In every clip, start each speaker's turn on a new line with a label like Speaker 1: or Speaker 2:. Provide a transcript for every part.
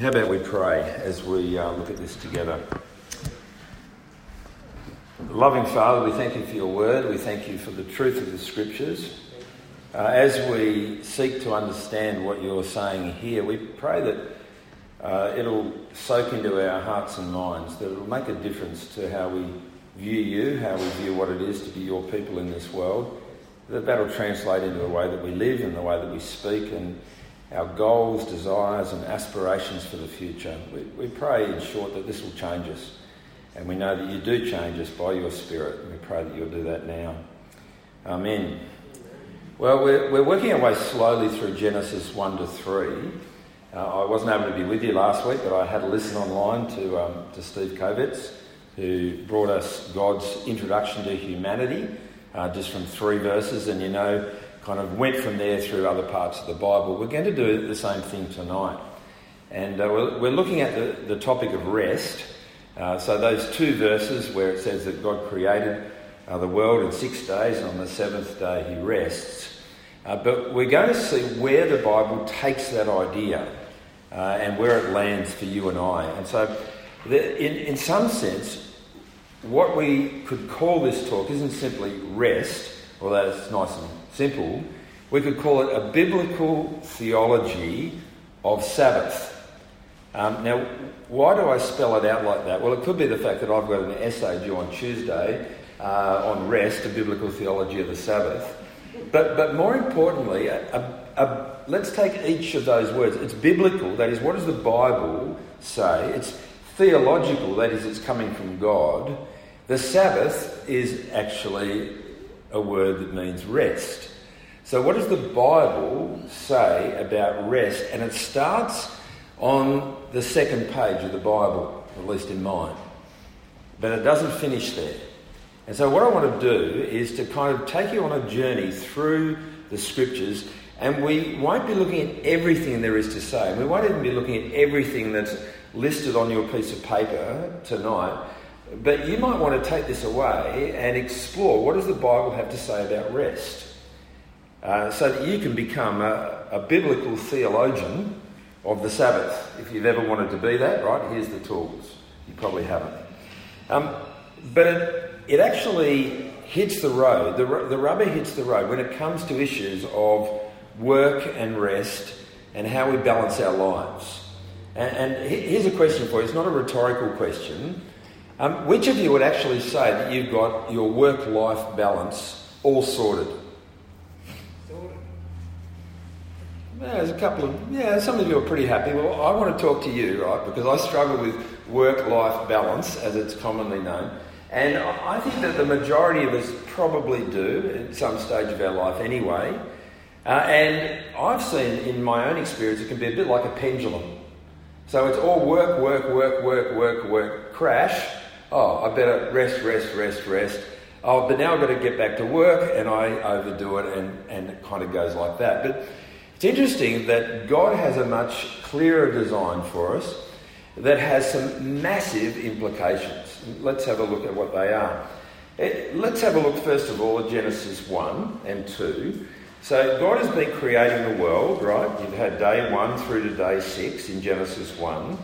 Speaker 1: How about we pray as we uh, look at this together? Loving Father, we thank you for your word. We thank you for the truth of the scriptures. Uh, as we seek to understand what you're saying here, we pray that uh, it'll soak into our hearts and minds, that it'll make a difference to how we view you, how we view what it is to be your people in this world, that that'll translate into the way that we live and the way that we speak and our goals, desires, and aspirations for the future. We, we pray, in short, that this will change us. And we know that you do change us by your Spirit. We pray that you'll do that now. Amen. Well, we're, we're working our way slowly through Genesis 1 to 3. Uh, I wasn't able to be with you last week, but I had a listen online to, um, to Steve Kovitz, who brought us God's introduction to humanity, uh, just from three verses. And you know, kind of went from there through other parts of the Bible. We're going to do the same thing tonight. And uh, we're, we're, looking at the, the topic of rest. Uh, so, those two verses where it says that God created uh, the world in six days and on the seventh day he rests. Uh, but we're going to see where the Bible takes that idea uh, and where it lands for you and I. And so, the, in, in some sense, what we could call this talk isn't simply rest, although it's nice and simple, we could call it a biblical theology of Sabbath. Um, now, why do I spell it out like that? Well, it could be the fact that I've got an essay due on Tuesday uh, on rest, a biblical theology of the Sabbath. But, but more importantly, a, a, a, let's take each of those words. It's biblical, that is, what does the Bible say? It's theological, that is, it's coming from God. The Sabbath is actually a word that means rest. So, what does the Bible say about rest? And it starts on the second page of the Bible, at least in mine. But it doesn't finish there. And so, what I want to do is to kind of take you on a journey through the scriptures, and we won't be looking at everything there is to say. We won't even be looking at everything that's listed on your piece of paper tonight. But you might want to take this away and explore what does the Bible have to say about rest, uh, so that you can become a, a, biblical theologian of the Sabbath. If you've ever wanted to be that, right? Here's the tools. You probably haven't. Um, but it, it, actually hits the road. The, the rubber hits the road when it comes to issues of work and rest and how we balance our lives. And, and here's a question for you. It's not a rhetorical question. Um, which of you would actually say that you've got your work life balance all sorted? Sorted. Yeah, there's a couple of, yeah, some of you are pretty happy. Well, I want to talk to you, right, because I struggle with work life balance, as it's commonly known. And I think that the majority of us probably do at some stage of our life anyway. Uh, and I've seen in my own experience, it can be a bit like a pendulum. So it's all work, work, work, work, work, work, crash, oh, I better rest, rest, rest, rest. Oh, but now I've got to get back to work, and I overdo it, and, and it kind of goes like that. But it's interesting that God has a much clearer design for us that has some massive implications. Let's have a look at what they are. Eh, let's have a look, first of all, at Genesis 1 and 2. So, God has been creating the world, right? You've had day 1 through to day 6 in Genesis 1.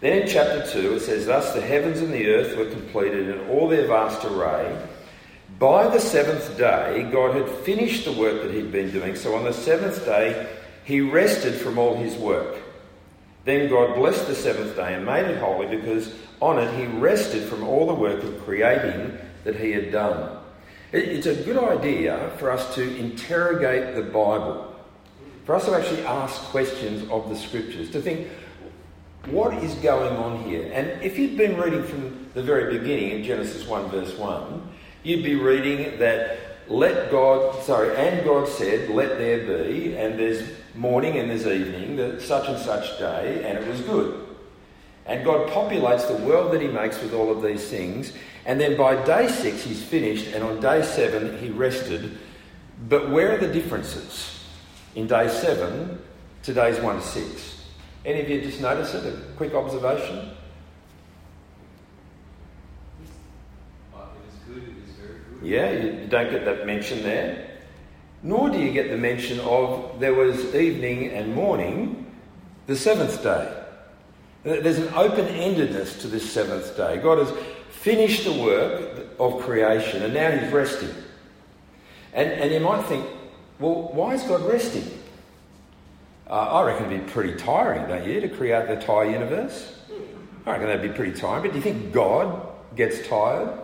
Speaker 1: Then in chapter 2, it says, Thus the heavens and the earth were completed in all their vast array. By the seventh day, God had finished the work that he'd been doing. So on the seventh day, he rested from all his work. Then God blessed the seventh day and made it holy because on it he rested from all the work of creating that he had done. It's a good idea for us to interrogate the Bible, for us to actually ask questions of the scriptures, to think, what is going on here? And if you'd been reading from the very beginning in Genesis 1, verse 1, you'd be reading that let God, sorry, and God said, let there be, and there's morning and there's evening, that such and such day, and it was good. And God populates the world that He makes with all of these things. And then by day six, He's finished, and on day seven, He rested. But where are the differences in day seven to days one to six? Any of you just notice it? A quick observation? It is good, it is very good. Yeah, you don't get that mention there. Nor do you get the mention of there was evening and morning the seventh day. There's an open endedness to this seventh day. God has finished the work of creation and now he's resting. And, and you might think, well, why is God resting? Uh, I reckon it'd be pretty tiring, don't you, to create the entire universe? I reckon that'd be pretty tiring. But do you think God gets tired?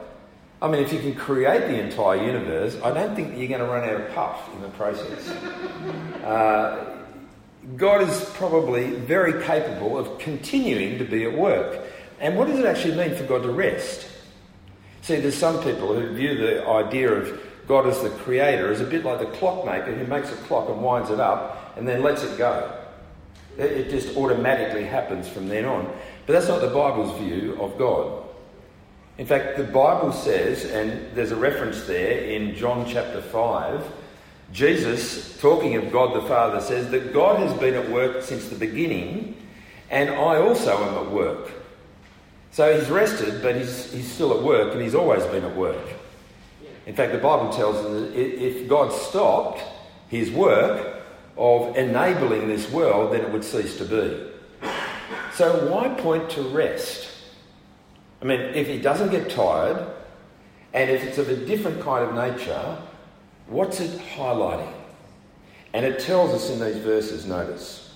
Speaker 1: I mean, if you can create the entire universe, I don't think you're going to run out of puff in the process. Uh, God is probably very capable of continuing to be at work. And what does it actually mean for God to rest? See, there's some people who view the idea of God as the creator as a bit like the clockmaker who makes a clock and winds it up and then lets it go. It just automatically happens from then on. But that's not the Bible's view of God. In fact, the Bible says, and there's a reference there in John chapter 5, Jesus, talking of God the Father, says that God has been at work since the beginning, and I also am at work. So he's rested, but he's, he's still at work, and he's always been at work. In fact, the Bible tells us that if God stopped his work of enabling this world, then it would cease to be. So why point to rest? I mean, if he doesn't get tired, and if it's of a different kind of nature, what's it highlighting? And it tells us in these verses, notice.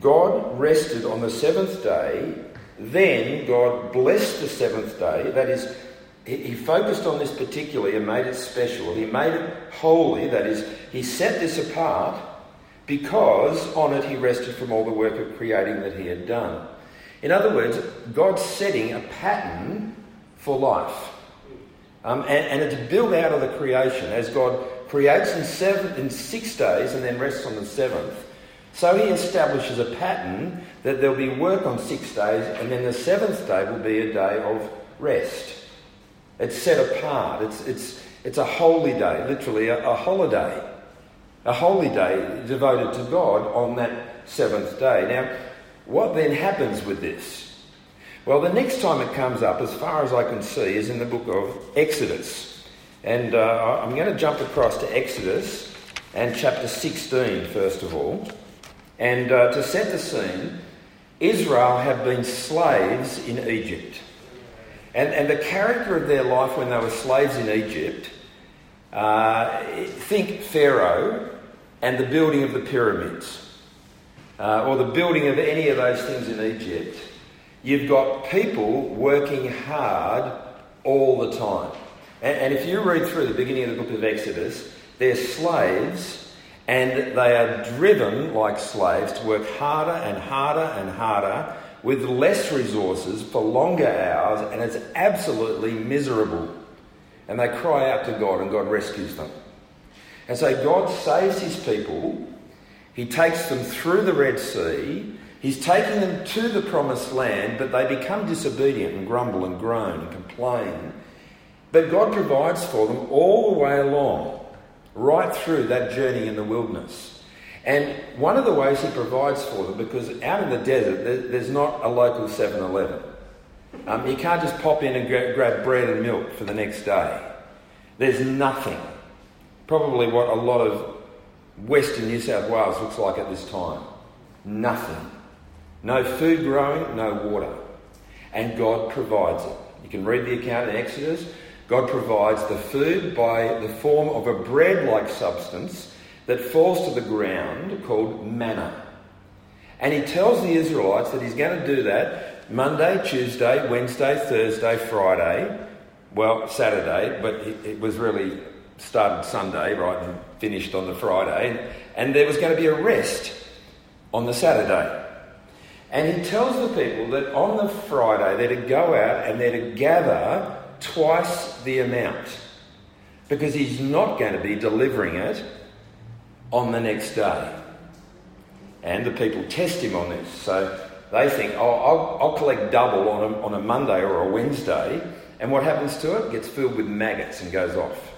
Speaker 1: God rested on the seventh day, then God blessed the seventh day. That is, he focused on this particularly and made it special. He made it holy, that is, he set this apart because on it he rested from all the work of creating that he had done. In other words, God's setting a pattern for life. Um, and, and it's built out of the creation as God creates in, seven, in six days and then rests on the seventh. So he establishes a pattern that there'll be work on six days and then the seventh day will be a day of rest. It's set apart. It's, it's, it's a holy day, literally a, a holiday. A holy day devoted to God on that seventh day. Now, what then happens with this? Well, the next time it comes up, as far as I can see, is in the book of Exodus. And uh, I'm going to jump across to Exodus and chapter 16, first of all. And uh, to set the scene, Israel have been slaves in Egypt. And, and the character of their life when they were slaves in Egypt, uh, think Pharaoh and the building of the pyramids uh, or the building of any of those things in Egypt, you've got people working hard all the time. And, and if you read through the beginning of the book of Exodus, they're slaves and they are driven like slaves to work harder and harder and harder with less resources for longer hours, and it's absolutely miserable. And they cry out to God, and God rescues them. And so God saves his people he takes them through the Red Sea. He's taking them to the promised land, but they become disobedient and grumble and groan and complain. But God provides for them all the way along, right through that journey in the wilderness. And one of the ways He provides for them, because out in the desert, there's not a local 7 Eleven. Um, you can't just pop in and grab bread and milk for the next day. There's nothing. Probably what a lot of Western New South Wales looks like at this time. Nothing. No food growing, no water. And God provides it. You can read the account in Exodus. God provides the food by the form of a bread like substance that falls to the ground called manna. And he tells the Israelites that he's going to do that Monday, Tuesday, Wednesday, Thursday, Friday, well, Saturday, but it was really started Sunday, right, and finished on the Friday, and, there was going to be a rest on the Saturday. And he tells the people that on the Friday they're to go out and they're to gather twice the amount because he's not going to be delivering it on the next day. And the people test him on this. So they think, oh, I'll, I'll collect double on a, on a Monday or a Wednesday. And what happens to it? it? Gets filled with maggots and goes off.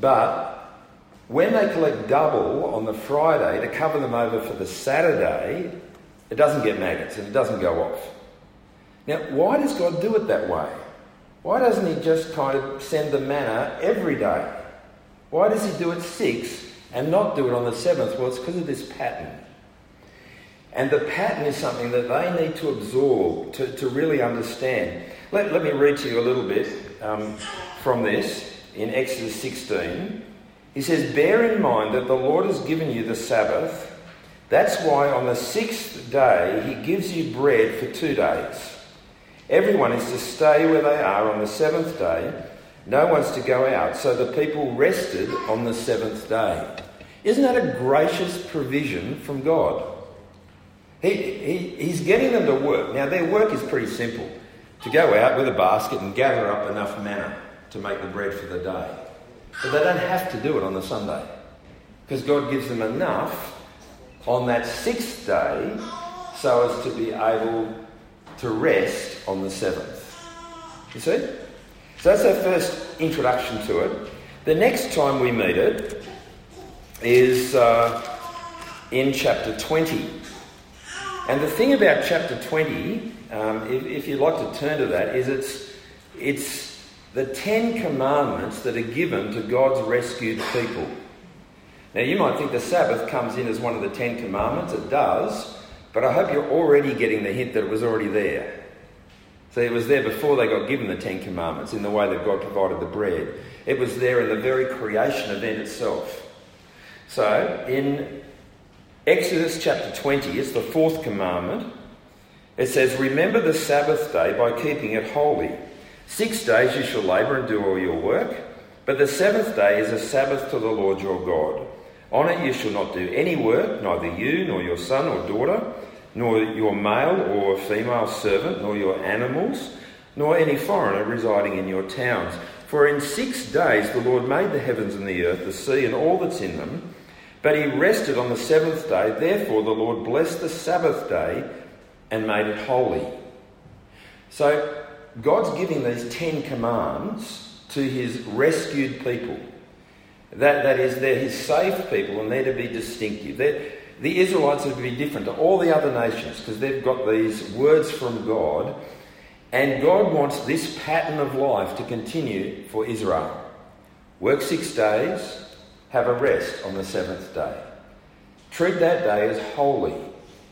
Speaker 1: But when they collect double on the Friday to cover them over for the Saturday, it doesn't get maggots and it doesn't go off. Now, why does God do it that way? Why doesn't He just kind of send the manna every day? Why does He do it six and not do it on the seventh? Well, it's because of this pattern. And the pattern is something that they need to absorb, to, to really understand. Let, let me read to you a little bit um, from this in Exodus 16. He says, Bear in mind that the Lord has given you the Sabbath. That's why on the sixth day he gives you bread for two days. Everyone is to stay where they are on the seventh day. No one's to go out. So the people rested on the seventh day. Isn't that a gracious provision from God? He, he, he's getting them to work. Now, their work is pretty simple to go out with a basket and gather up enough manna to make the bread for the day. But they don't have to do it on the Sunday because God gives them enough on that sixth day so as to be able to rest on the seventh. You see? So that's our first introduction to it. The next time we meet it is uh, in chapter 20. And the thing about chapter 20, um, if, if, you'd like to turn to that, is it's, it's the Ten Commandments that are given to God's rescued people. Now, you might think the Sabbath comes in as one of the Ten Commandments. It does, but I hope you're already getting the hint that it was already there. So it was there before they got given the Ten Commandments in the way that God provided the bread. It was there in the very creation event itself. So in Exodus chapter 20, it's the fourth commandment. It says, Remember the Sabbath day by keeping it holy. Six days you shall labour and do all your work, but the seventh day is a Sabbath to the Lord your God. On it you shall not do any work, neither you, nor your son or daughter, nor your male or female servant, nor your animals, nor any foreigner residing in your towns. For in six days the Lord made the heavens and the earth, the sea, and all that's in them but he rested on the seventh day. Therefore, the Lord blessed the Sabbath day and made it holy. So, God's giving these Ten Commands to his rescued people. That, that is, they're his saved people and they're to be distinctive. They're, the Israelites are to be different to all the other nations because they've got these words from God. And God wants this pattern of life to continue for Israel. Work six days, have a rest on the seventh day. Treat that day as holy,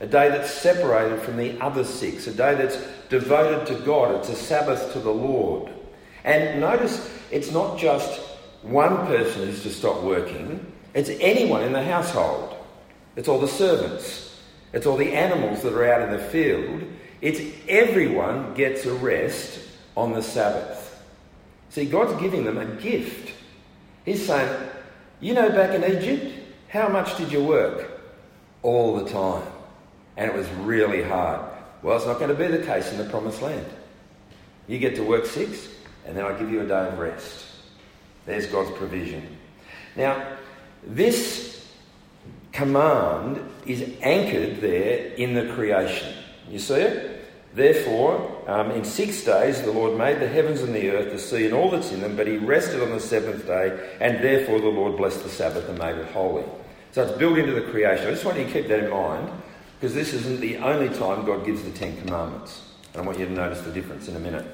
Speaker 1: a day that's separated from the other six, a day that's devoted to God. It's a Sabbath to the Lord. And notice it's not just one person who's to stop working, it's anyone in the household. It's all the servants, it's all the animals that are out in the field. It's everyone gets a rest on the Sabbath. See, God's giving them a gift. He's saying, you know, back in Egypt, how much did you work? All the time. And it was really hard. Well, it's not going to be the case in the promised land. You get to work six, and then I give you a day of rest. There's God's provision. Now, this command is anchored there in the creation. You see it? Therefore, um, in six days the Lord made the heavens and the earth, the sea, and all that's in them, but he rested on the seventh day, and therefore the Lord blessed the Sabbath and made it holy. So it's built into the creation. I just want you to keep that in mind, because this isn't the only time God gives the Ten Commandments. And I want you to notice the difference in a minute.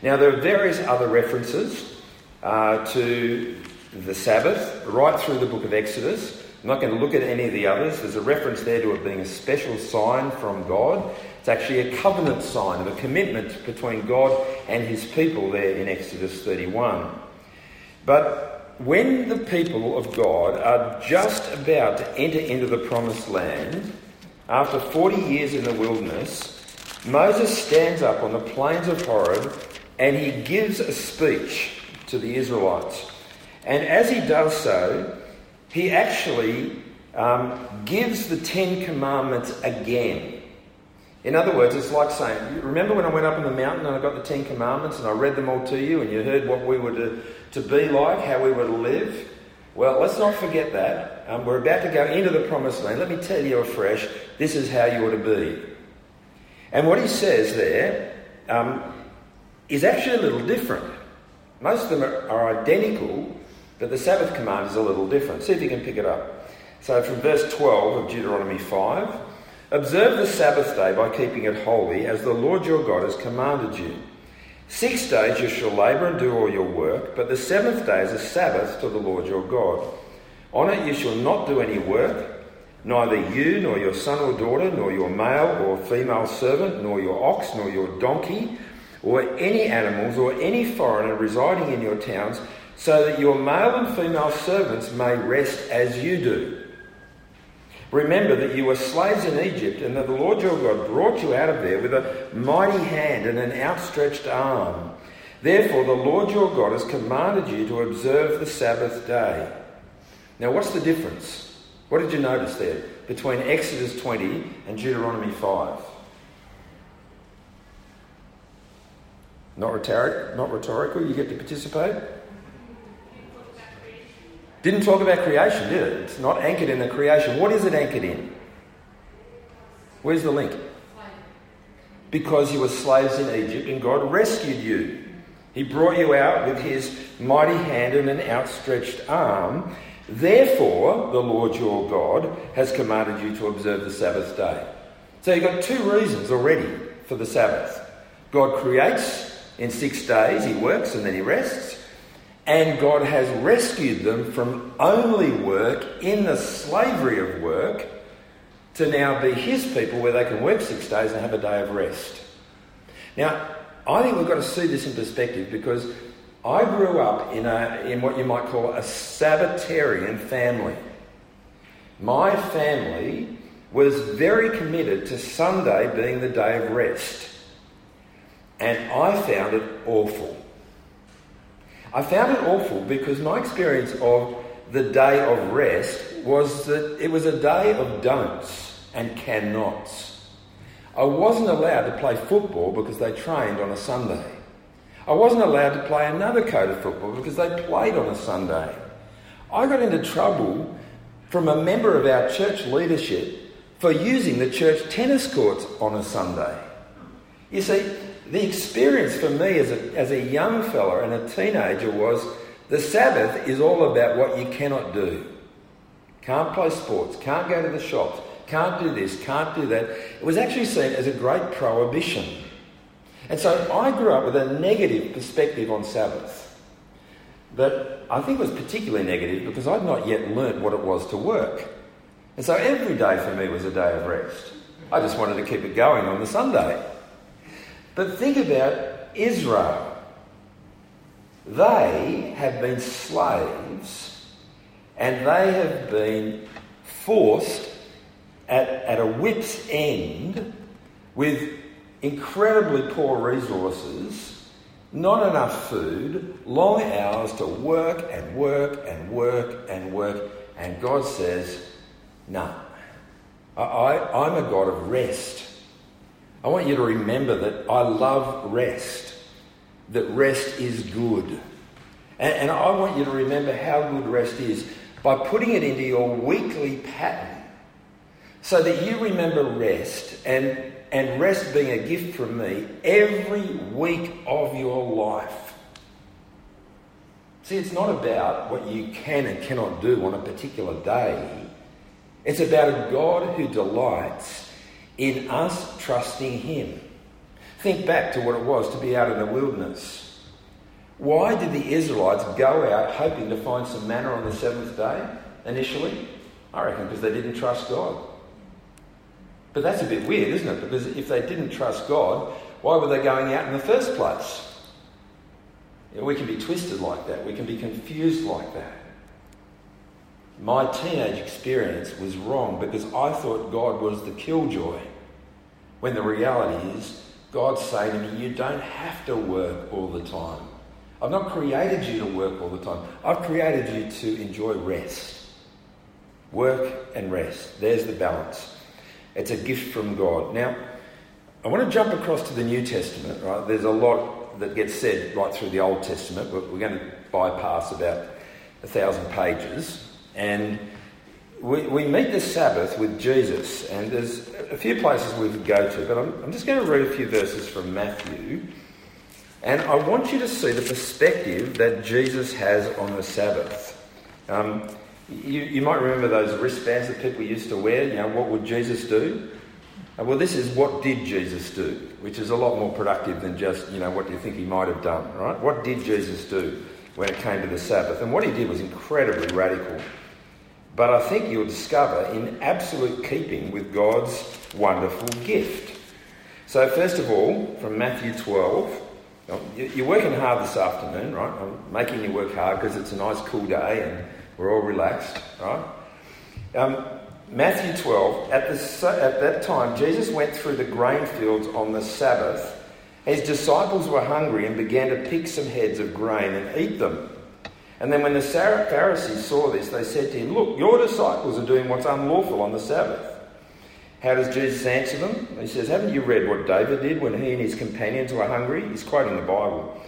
Speaker 1: Now, there are various other references uh, to the Sabbath right through the book of Exodus. I'm not going to look at any of the others. There's a reference there to it being a special sign from God. It's actually a covenant sign of a commitment between God and his people there in Exodus 31. But when the people of God are just about to enter into the promised land, after 40 years in the wilderness, Moses stands up on the plains of Horeb and he gives a speech to the Israelites. And as he does so, he actually um, gives the Ten Commandments again. In other words, it's like saying, remember when I went up on the mountain and I got the Ten Commandments and I read them all to you and you heard what we were to, to be like, how we were to live? Well, let's not forget that. Um, we're about to go into the promised land. Let me tell you afresh, this is how you ought to be. And what he says there um, is actually a little different. Most of them are, are identical, but the Sabbath command is a little different. See if you can pick it up. So from verse 12 of Deuteronomy 5. Observe the Sabbath day by keeping it holy, as the Lord your God has commanded you. Six days you shall labour and do all your work, but the seventh day is a Sabbath to the Lord your God. On it you shall not do any work, Neither you, nor your son or daughter, nor your male or female servant, nor your ox, nor your donkey, or any animals, or any foreigner residing in your towns, so that your male and female servants may rest as you do. Remember that you were slaves in Egypt, and that the Lord your God brought you out of there with a mighty hand and an outstretched arm. Therefore, the Lord your God has commanded you to observe the Sabbath day. Now, what's the difference? What did you notice there between Exodus 20 and Deuteronomy 5? Not, rhetoric, not rhetorical, you get to participate? Didn't talk about creation, did it? It's not anchored in the creation. What is it anchored in? Where's the link? Because you were slaves in Egypt and God rescued you. He brought you out with his mighty hand and an outstretched arm. Therefore, the Lord your God has commanded you to observe the Sabbath day. So you've got two reasons already for the Sabbath. God creates in six days, he works and then he rests. And God has rescued them from only work in the slavery of work to now be his people where they can work six days and have a day of rest. Now, I think we've got to see this in perspective because I grew up in, a, in what you might call a Sabbatarian family. My family was very committed to Sunday being the day of rest. And I found it awful. I found it awful because my experience of the day of rest was that it was a day of don'ts and cannots. I wasn't allowed to play football because they trained on a Sunday. I wasn't allowed to play another code of football because they played on a Sunday. I got into trouble from a member of our church leadership for using the church tennis courts on a Sunday. You see, the experience for me as a, as a young fella and a teenager was the Sabbath is all about what you cannot do. Can't play sports, can't go to the shops, can't do this, can't do that. It was actually seen as a great prohibition. And so I grew up with a negative perspective on Sabbath that I think was particularly negative because I'd not yet learnt what it was to work. And so every day for me was a day of rest. I just wanted to keep it going on the Sunday. But think about Israel. They have been slaves and they have been forced at, at a whip's end with incredibly poor resources, not enough food, long hours to work and work and work and work. And God says, No, I, I, I'm a God of rest. I want you to remember that I love rest, that rest is good. And, and I want you to remember how good rest is by putting it into your weekly pattern so that you remember rest and and rest being a gift from me every week of your life. See, it's not about what you can and cannot do on a particular day. It's about a God who delights in us trusting Him. Think back to what it was to be out in the wilderness. Why did the Israelites go out hoping to find some manna on the seventh day initially? I reckon because they didn't trust God. But that's a bit weird, isn't it? Because if they didn't trust God, why were they going out in the first place? You know, we can be twisted like that. We can be confused like that. My teenage experience was wrong because I thought God was the killjoy. When the reality is, God's saying to me, You don't have to work all the time. I've not created you to work all the time. I've created you to enjoy rest. Work and rest. There's the balance. It's a gift from God. Now, I want to jump across to the New Testament, right? There's a lot that gets said right through the Old Testament, but we're going to bypass about a thousand pages. And we, we meet the Sabbath with Jesus, and there's a few places we could go to, but I'm, I'm just going to read a few verses from Matthew. And I want you to see the perspective that Jesus has on the Sabbath. Um, you, you might remember those wristbands that people used to wear. You know, what would Jesus do? Uh, well, this is what did Jesus do, which is a lot more productive than just, you know, what do you think he might have done, right? What did Jesus do when it came to the Sabbath? And what he did was incredibly radical. But I think you'll discover in absolute keeping with God's wonderful gift. So, first of all, from Matthew 12, you're working hard this afternoon, right? I'm making you work hard because it's a nice cool day and we're all relaxed, right? Um, Matthew 12, at, the, at that time, Jesus went through the grain fields on the Sabbath. His disciples were hungry and began to pick some heads of grain and eat them. And then when the Pharisees saw this, they said to him, Look, your disciples are doing what's unlawful on the Sabbath. How does Jesus answer them? He says, Haven't you read what David did when he and his companions were hungry? He's quoting the Bible.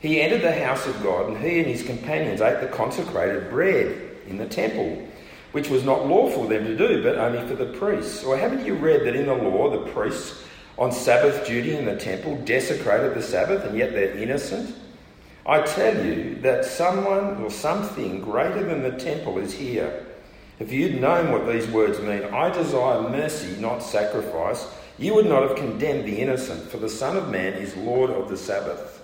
Speaker 1: He entered the house of God, and he and his companions ate the consecrated bread in the temple, which was not lawful for them to do, but only for the priests. Or haven't you read that in the law the priests on Sabbath duty in the temple desecrated the Sabbath, and yet they're innocent? I tell you that someone or something greater than the temple is here. If you'd known what these words mean, I desire mercy, not sacrifice, you would not have condemned the innocent, for the Son of Man is Lord of the Sabbath.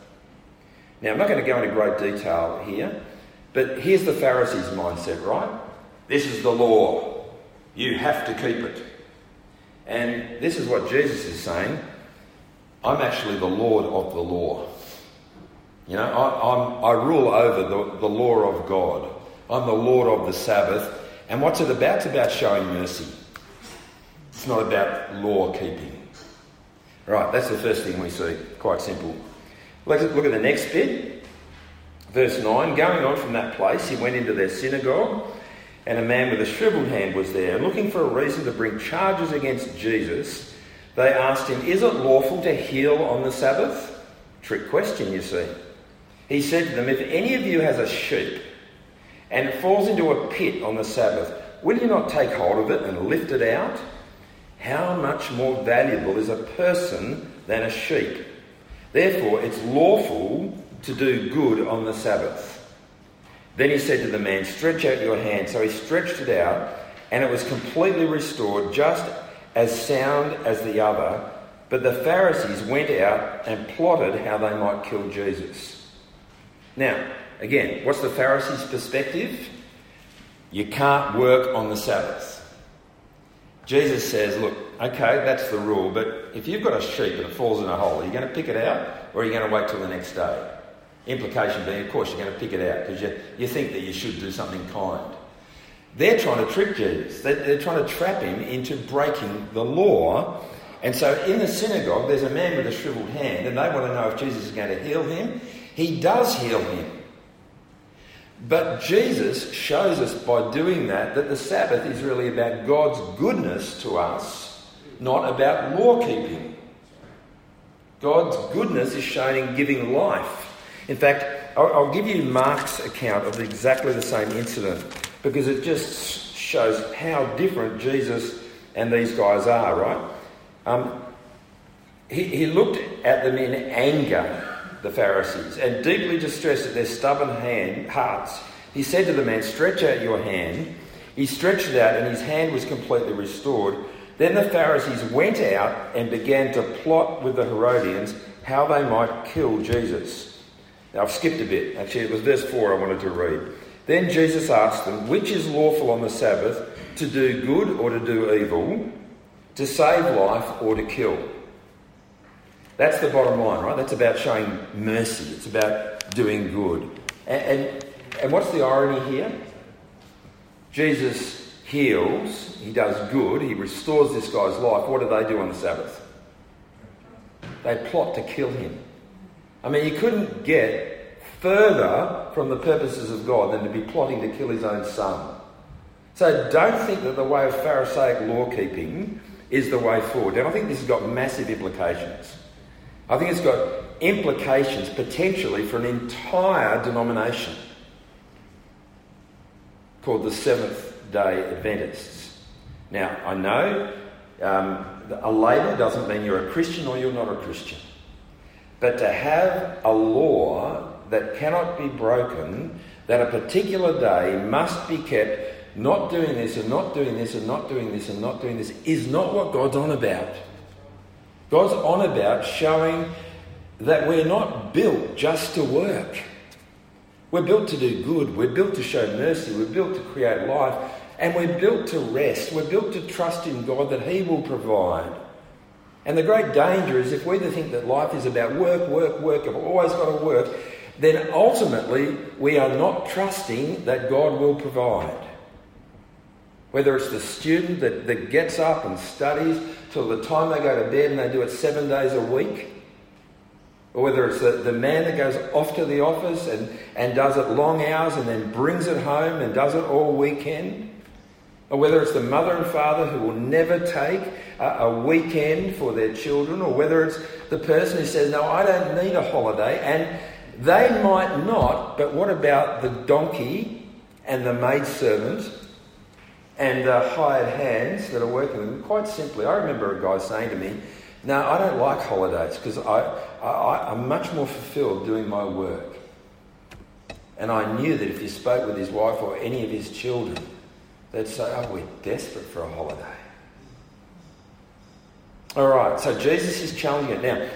Speaker 1: Now, I'm not going to go into great detail here, but here's the Pharisees' mindset, right? This is the law. You have to keep it. And this is what Jesus is saying I'm actually the Lord of the law. You know, I, I rule over the, the law of God. I'm the Lord of the Sabbath. And what's it about? It's about showing mercy. It's not about law keeping. Right, that's the first thing we see. Quite simple. Let's look at the next bit. Verse 9 Going on from that place, he went into their synagogue, and a man with a shriveled hand was there. Looking for a reason to bring charges against Jesus, they asked him, Is it lawful to heal on the Sabbath? Trick question, you see. He said to them, If any of you has a sheep and it falls into a pit on the Sabbath, will you not take hold of it and lift it out? How much more valuable is a person than a sheep? Therefore, it's lawful to do good on the Sabbath. Then he said to the man, Stretch out your hand. So he stretched it out, and it was completely restored, just as sound as the other. But the Pharisees went out and plotted how they might kill Jesus. Now, again, what's the Pharisees' perspective? You can't work on the Sabbath. Jesus says, look, okay, that's the rule, but if you've got a sheep and it falls in a hole, are you going to pick it out or are you going to wait till the next day? Implication being, of course, you're going to pick it out because you, you think that you should do something kind. They're trying to trick Jesus. They're, they're trying to trap him into breaking the law. And so in the synagogue, there's a man with a shriveled hand, and they want to know if Jesus is going to heal him. He does heal him. But Jesus shows us by doing that that the Sabbath is really about God's goodness to us, not about law keeping. God's goodness is shown in giving life. In fact, I'll give you Mark's account of exactly the same incident because it just shows how different Jesus and these guys are, right? Um, he, he looked at them in anger the Pharisees, and deeply distressed at their stubborn hand, hearts, he said to the man, Stretch out your hand. He stretched it out, and his hand was completely restored. Then the Pharisees went out and began to plot with the Herodians how they might kill Jesus. Now, I've skipped a bit. Actually, it was verse 4 I wanted to read. Then Jesus asked them, Which is lawful on the Sabbath, to do good or to do evil, to save life or to kill? That's the bottom line, right? That's about showing mercy. It's about doing good. And, and, and what's the irony here? Jesus heals, he does good, he restores this guy's life. What do they do on the Sabbath? They plot to kill him. I mean, you couldn't get further from the purposes of God than to be plotting to kill his own son. So don't think that the way of Pharisaic law keeping is the way forward. And I think this has got massive implications. I think it's got implications potentially for an entire denomination called the Seventh day Adventists. Now, I know um, a label doesn't mean you're a Christian or you're not a Christian. But to have a law that cannot be broken, that a particular day must be kept not doing this and not doing this and not doing this and not doing this, is not what God's on about. God's on about showing that we're not built just to work. We're built to do good. We're built to show mercy. We're built to create life. And we're built to rest. We're built to trust in God that He will provide. And the great danger is if we think that life is about work, work, work, I've always got to work, then ultimately we are not trusting that God will provide. Whether it's the student that, that gets up and studies till the time they go to bed and they do it seven days a week, or whether it's the, the man that goes off to the office and, and does it long hours and then brings it home and does it all weekend, or whether it's the mother and father who will never take a, a weekend for their children, or whether it's the person who says, No, I don't need a holiday, and they might not, but what about the donkey and the maidservant and the hired hands that are working with them? Quite simply, I remember a guy saying to me, No, I don't like holidays because I, I, I'm much more fulfilled doing my work. And I knew that if he spoke with his wife or any of his children, they'd say, Oh, we're desperate for a holiday. All right, so Jesus is challenging it. Now,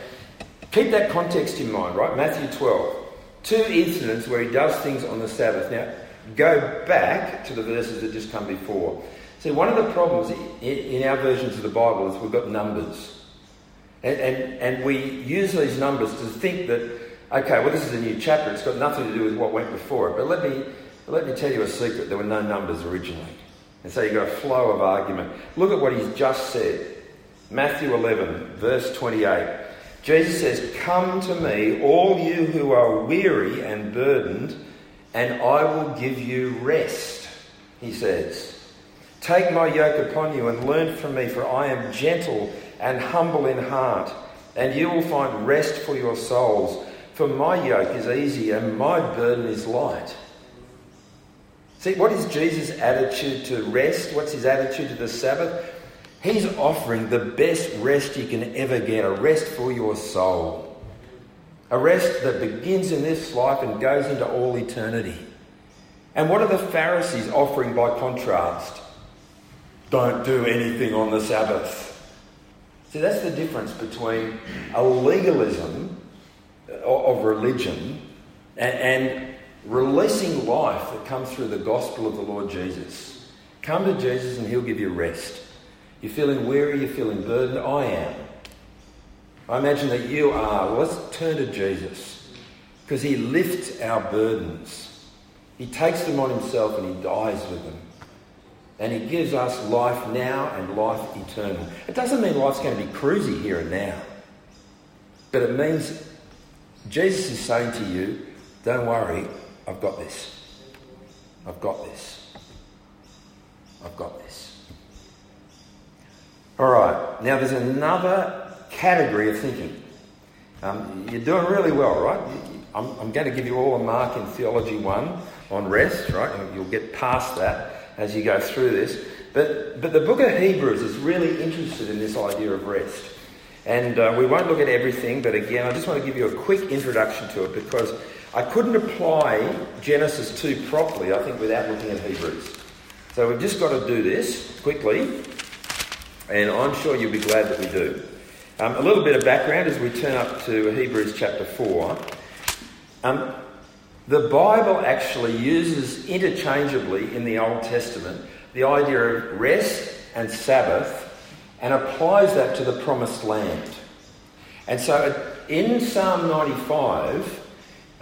Speaker 1: Keep that context in mind, right? Matthew 12. Two incidents where he does things on the Sabbath. Now, go back to the verses that just come before. See, one of the problems in our versions of the Bible is we've got numbers. And, and, and we use these numbers to think that, okay, well, this is a new chapter. It's got nothing to do with what went before it. But let me, let me tell you a secret. There were no numbers originally. And so you've got a flow of argument. Look at what he's just said. Matthew 11, verse 28. Jesus says, Come to me, all you who are weary and burdened, and I will give you rest. He says, Take my yoke upon you and learn from me, for I am gentle and humble in heart, and you will find rest for your souls. For my yoke is easy and my burden is light. See, what is Jesus' attitude to rest? What's his attitude to the Sabbath? He's offering the best rest you can ever get a rest for your soul. A rest that begins in this life and goes into all eternity. And what are the Pharisees offering by contrast? Don't do anything on the Sabbath. See, that's the difference between a legalism uh, of religion and releasing life that comes through the gospel of the Lord Jesus. Come to Jesus and he'll give you rest. You're feeling weary, you're feeling burdened. I am. I imagine that you are. Well, let's turn to Jesus because he lifts our burdens. He takes them on himself and he dies with them. And he gives us life now and life eternal. It doesn't mean life's going to be cruisy here and now. But it means Jesus is saying to you, don't worry, I've got this. I've got this. I've got this. All right, now there's another category of thinking. Um, you're doing really well, right? I'm, I'm, going to give you all a mark in Theology 1 on rest, right? You'll get past that as you go through this. But, but the book of Hebrews is really interested in this idea of rest. And uh, we won't look at everything, but again, I just want to give you a quick introduction to it because I couldn't apply Genesis 2 properly, I think, without looking at Hebrews. So we've just got to do this quickly and I'm sure you'll be glad that we do. Um, a little bit of background as we turn up to Hebrews chapter 4. Um, the Bible actually uses interchangeably in the Old Testament the idea of rest and Sabbath and applies that to the promised land. And so in Psalm 95,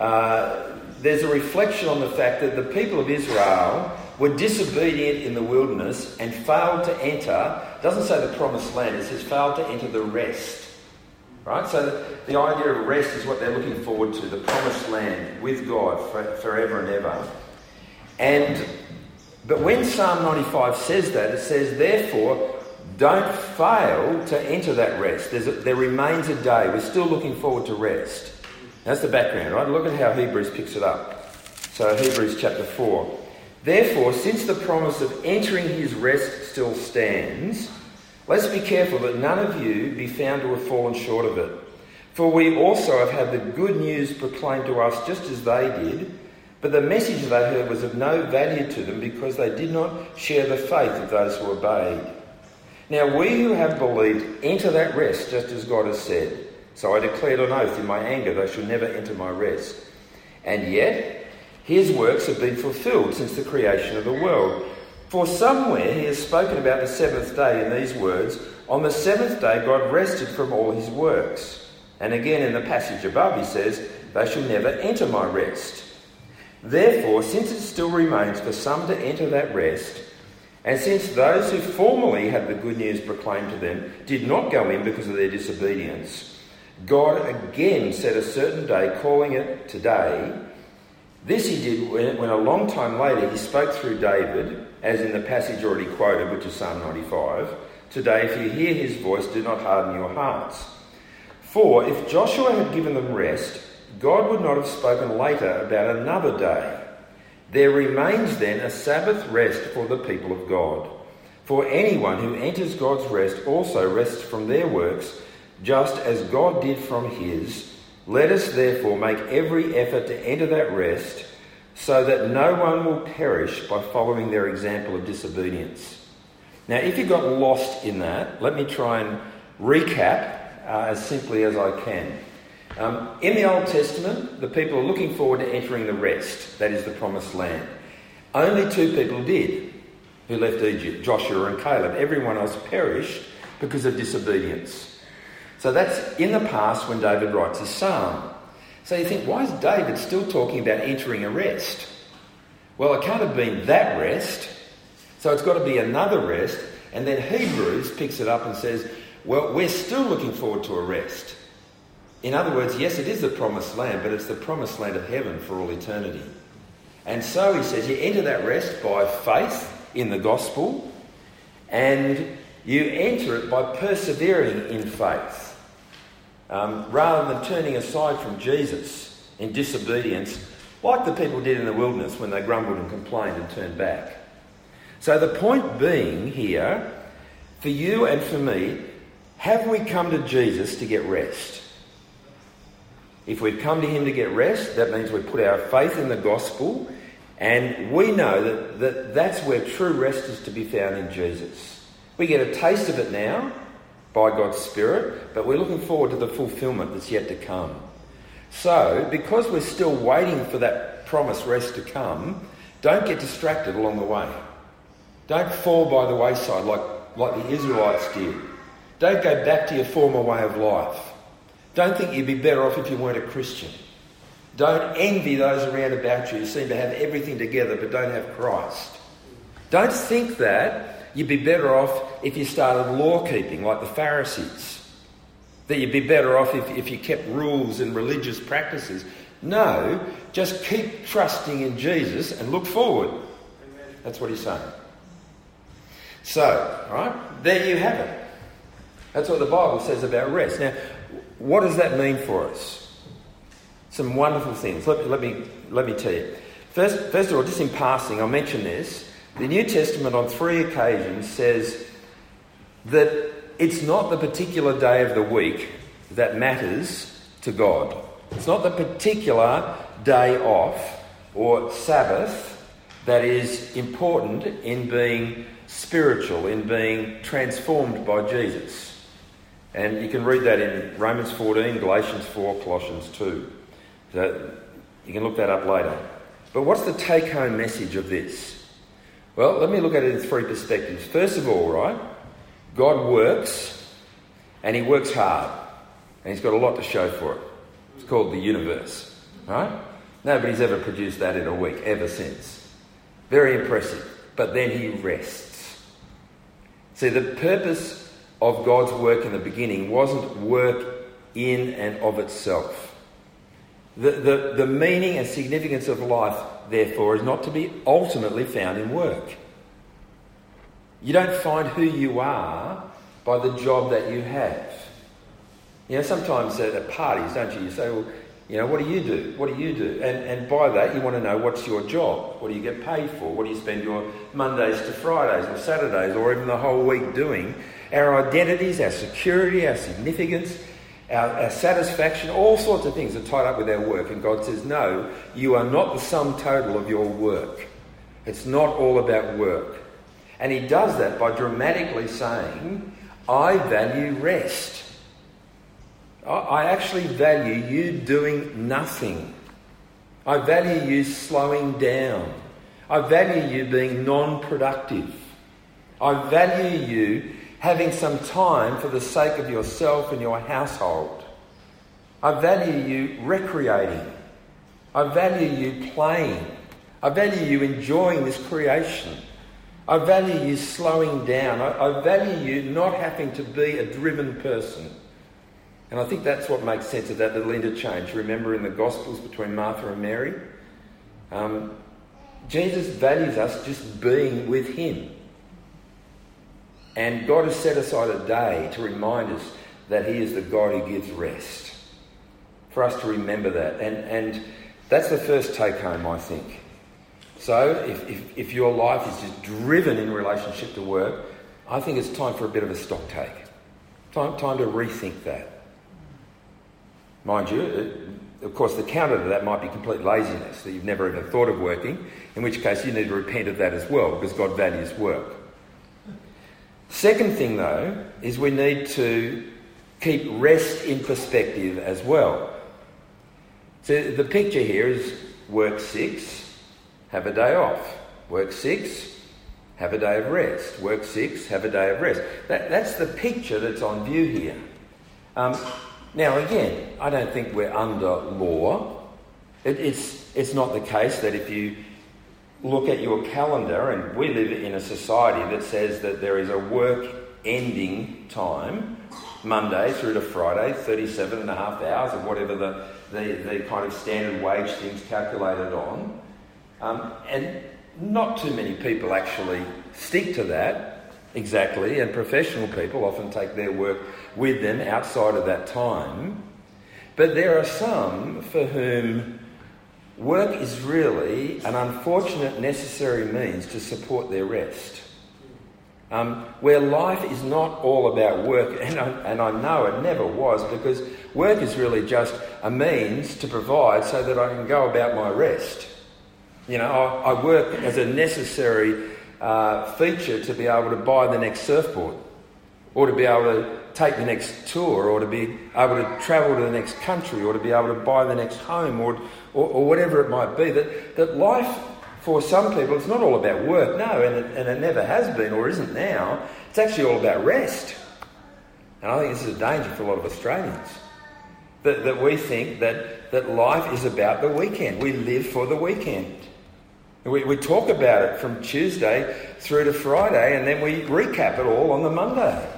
Speaker 1: uh, there's a reflection on the fact that the people of Israel were disobedient in the wilderness and failed to enter, doesn't say the promised land, it says failed to enter the rest. Right? So the idea of rest is what they're looking forward to, the promised land with God for, forever and ever. And but when Psalm 95 says that, it says, therefore, don't fail to enter that rest. A, there remains a day. We're still looking forward to rest. That's the background, right? Look at how Hebrews picks it up. So, Hebrews chapter 4. Therefore, since the promise of entering his rest still stands, let's be careful that none of you be found to have fallen short of it. For we also have had the good news proclaimed to us just as they did, but the message they heard was of no value to them because they did not share the faith of those who obeyed. Now we who have believed enter that rest just as God has said. So I declared on oath in my anger they should never enter my rest. And yet his works have been fulfilled since the creation of the world. For somewhere he has spoken about the seventh day in these words On the seventh day God rested from all his works. And again in the passage above he says, They shall never enter my rest. Therefore, since it still remains for some to enter that rest, and since those who formerly had the good news proclaimed to them did not go in because of their disobedience, God again set a certain day, calling it today. This he did when, a long time later he spoke through David, as in the passage already quoted, which is Psalm 95 Today, if you hear his voice, do not harden your hearts. For if Joshua had given them rest, God would not have spoken later about another day. There remains then a Sabbath rest for the people of God. For anyone who enters God's rest also rests from their works, just as God did from his. Let us therefore make every effort to enter that rest, so that no one will perish by following their example of disobedience. Now, if you got lost in that, let me try and recap uh, as simply as I can. Um, in the Old Testament, the people are looking forward to entering the rest, that is the promised land. Only two people did who left Egypt Joshua and Caleb. Everyone else perished because of disobedience. So that's in the past when David writes his psalm. So you think, why is David still talking about entering a rest? Well, it can't have been that rest. So it's got to be another rest. And then Hebrews picks it up and says, well, we're still looking forward to a rest. In other words, yes, it is the promised land, but it's the promised land of heaven for all eternity. And so he says you enter that rest by faith in the gospel, and you enter it by persevering in faith. Um, rather than turning aside from Jesus in disobedience, like the people did in the wilderness when they grumbled and complained and turned back. So, the point being here, for you and for me, have we come to Jesus to get rest? If we've come to Him to get rest, that means we put our faith in the gospel, and we know that, that that's where true rest is to be found in Jesus. We get a taste of it now by God's Spirit, but we're looking forward to the fulfillment that's yet to come. So, because we're still waiting for that promised rest to come, don't get distracted along the way. Don't fall by the wayside like, like the Israelites did. Don't go back to your former way of life. Don't think you'd be better off if you weren't a Christian. Don't envy those around about you who seem to have everything together but don't have Christ. Don't think that you'd be better off if you started law keeping like the Pharisees. That you'd be better off if, if you kept rules and religious practices. No, just keep trusting in Jesus and look forward. That's what he's saying. So, right, there you have it. That's what the Bible says about rest. Now, what does that mean for us? Some wonderful things. Let, let, me, let me tell you. First, first of all, just in passing, I'll mention this. The New Testament on three occasions says that it's not the particular day of the week that matters to God. It's not the particular day off or Sabbath that is important in being spiritual, in being transformed by Jesus. And you can read that in Romans 14, Galatians 4, Colossians 2. So you can look that up later. But what's the take home message of this? Well, let me look at it in three perspectives. First of all, right, God works and He works hard. And He's got a lot to show for it. It's called the universe, right? Nobody's ever produced that in a week, ever since. Very impressive. But then He rests. See, the purpose of God's work in the beginning wasn't work in and of itself. The, the, the meaning and significance of life, therefore, is not to be ultimately found in work. You don't find who you are by the job that you have. You know, sometimes at parties, don't you? You say, well, you know, what do you do? What do you do? And, and by that, you want to know what's your job? What do you get paid for? What do you spend your Mondays to Fridays or Saturdays or even the whole week doing? Our identities, our security, our significance, our, our satisfaction, all sorts of things are tied up with our work. And God says, no, you are not the sum total of your work. It's not all about work. And He does that by dramatically saying, I value rest. I actually value you doing nothing. I value you slowing down. I value you being non productive. I value you having some time for the sake of yourself and your household. I value you recreating. I value you playing. I value you enjoying this creation. I value you slowing down. I, I, value you not having to be a driven person. And I think that's what makes sense of that little interchange. Remember in the Gospels between Martha and Mary? Um, Jesus values us just being with Him. And God has set aside a day to remind us that He is the God who gives rest. For us to remember that. And, and that's the first take home, I think. So, if, if, if, your life is just driven in relationship to work, I think it's time for a bit of a stock take. Time, time to rethink that. Mind you, it, of course, the counter to that might be complete laziness, that you've never even thought of working, in which case you need to repent of that as well, because God values work. Second thing, though, is we need to keep rest in perspective as well. So the picture here is work six, have a day off. Work six, have a day of rest. Work six, have a day of rest. That, that's the picture that's on view here. Um, now, again, I don't think we're under law. It, it's, it's not the case that if you look at your calendar, and we live in a society that says that there is a work ending time, Monday through to Friday, 37 and a half hours, or whatever the, the, the kind of standard wage thing's calculated on. Um, and not too many people actually stick to that exactly, and professional people often take their work with them outside of that time. But there are some for whom Work is really an unfortunate necessary means to support their rest. Um, where life is not all about work, and I, and I know it never was, because work is really just a means to provide so that I can go about my rest. You know, I, I work as a necessary uh, feature to be able to buy the next surfboard, or to be able to take the next tour, or to be able to travel to the next country, or to be able to buy the next home, or, or, or whatever it might be. That, that life, for some people, it's not all about work, no, and it, and it never has been or isn't now. It's actually all about rest. And I think this is a danger for a lot of Australians. That, that we think that, that life is about the weekend. We live for the weekend. We, we talk about it from Tuesday through to Friday, and then we recap it all on the Monday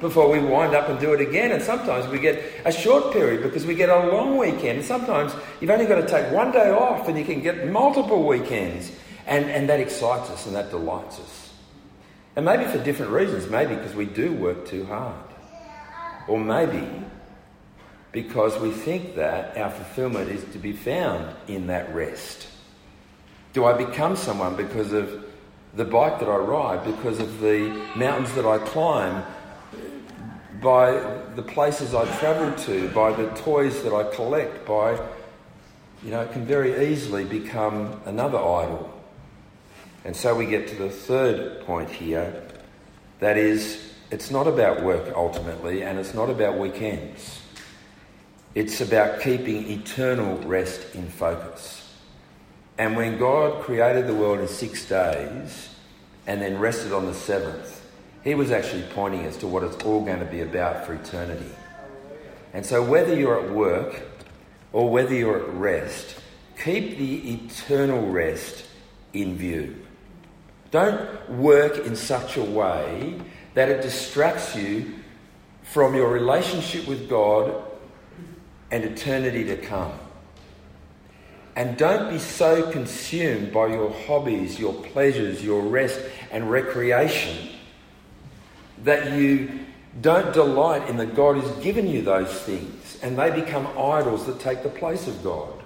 Speaker 1: before we wind up and do it again. And sometimes we get a short period because we get a long weekend. And sometimes you've only got to take one day off and you can get multiple weekends. And, and that excites us and that delights us. And maybe for different reasons. Maybe because we do work too hard. Or maybe because we think that our fulfillment is to be found in that rest. Do I become someone because of the bike that I ride, because of the mountains that I climb, by the places I travel to, by the toys that I collect, by, you know, it can very easily become another idol. And so we get to the third point here that is, it's not about work ultimately, and it's not about weekends. It's about keeping eternal rest in focus. And when God created the world in six days and then rested on the seventh, he was actually pointing us to what it's all going to be about for eternity. And so, whether you're at work or whether you're at rest, keep the eternal rest in view. Don't work in such a way that it distracts you from your relationship with God and eternity to come. And don't be so consumed by your hobbies, your pleasures, your rest and recreation that you don't delight in that God has given you those things and they become idols that take the place of God.